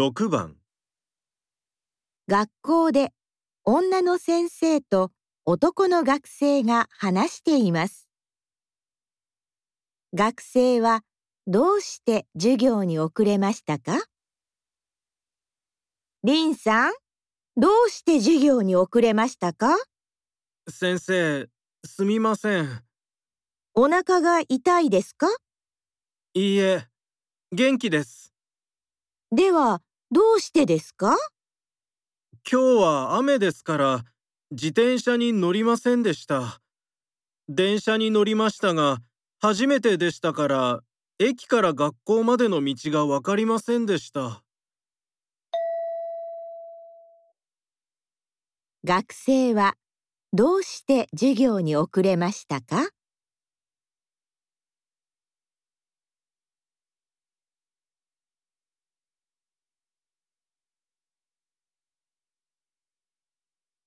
6番。学校で女の先生と男の学生が話しています。学生はどうして授業に遅れましたか？リンさん、どうして授業に遅れましたか？先生すみません。お腹が痛いですか？いいえ元気です。では、どうしてですか？今日は雨ですから自転車に乗りませんでした。電車に乗りましたが初めてでしたから駅から学校までの道がわかりませんでした。学生はどうして授業に遅れましたか？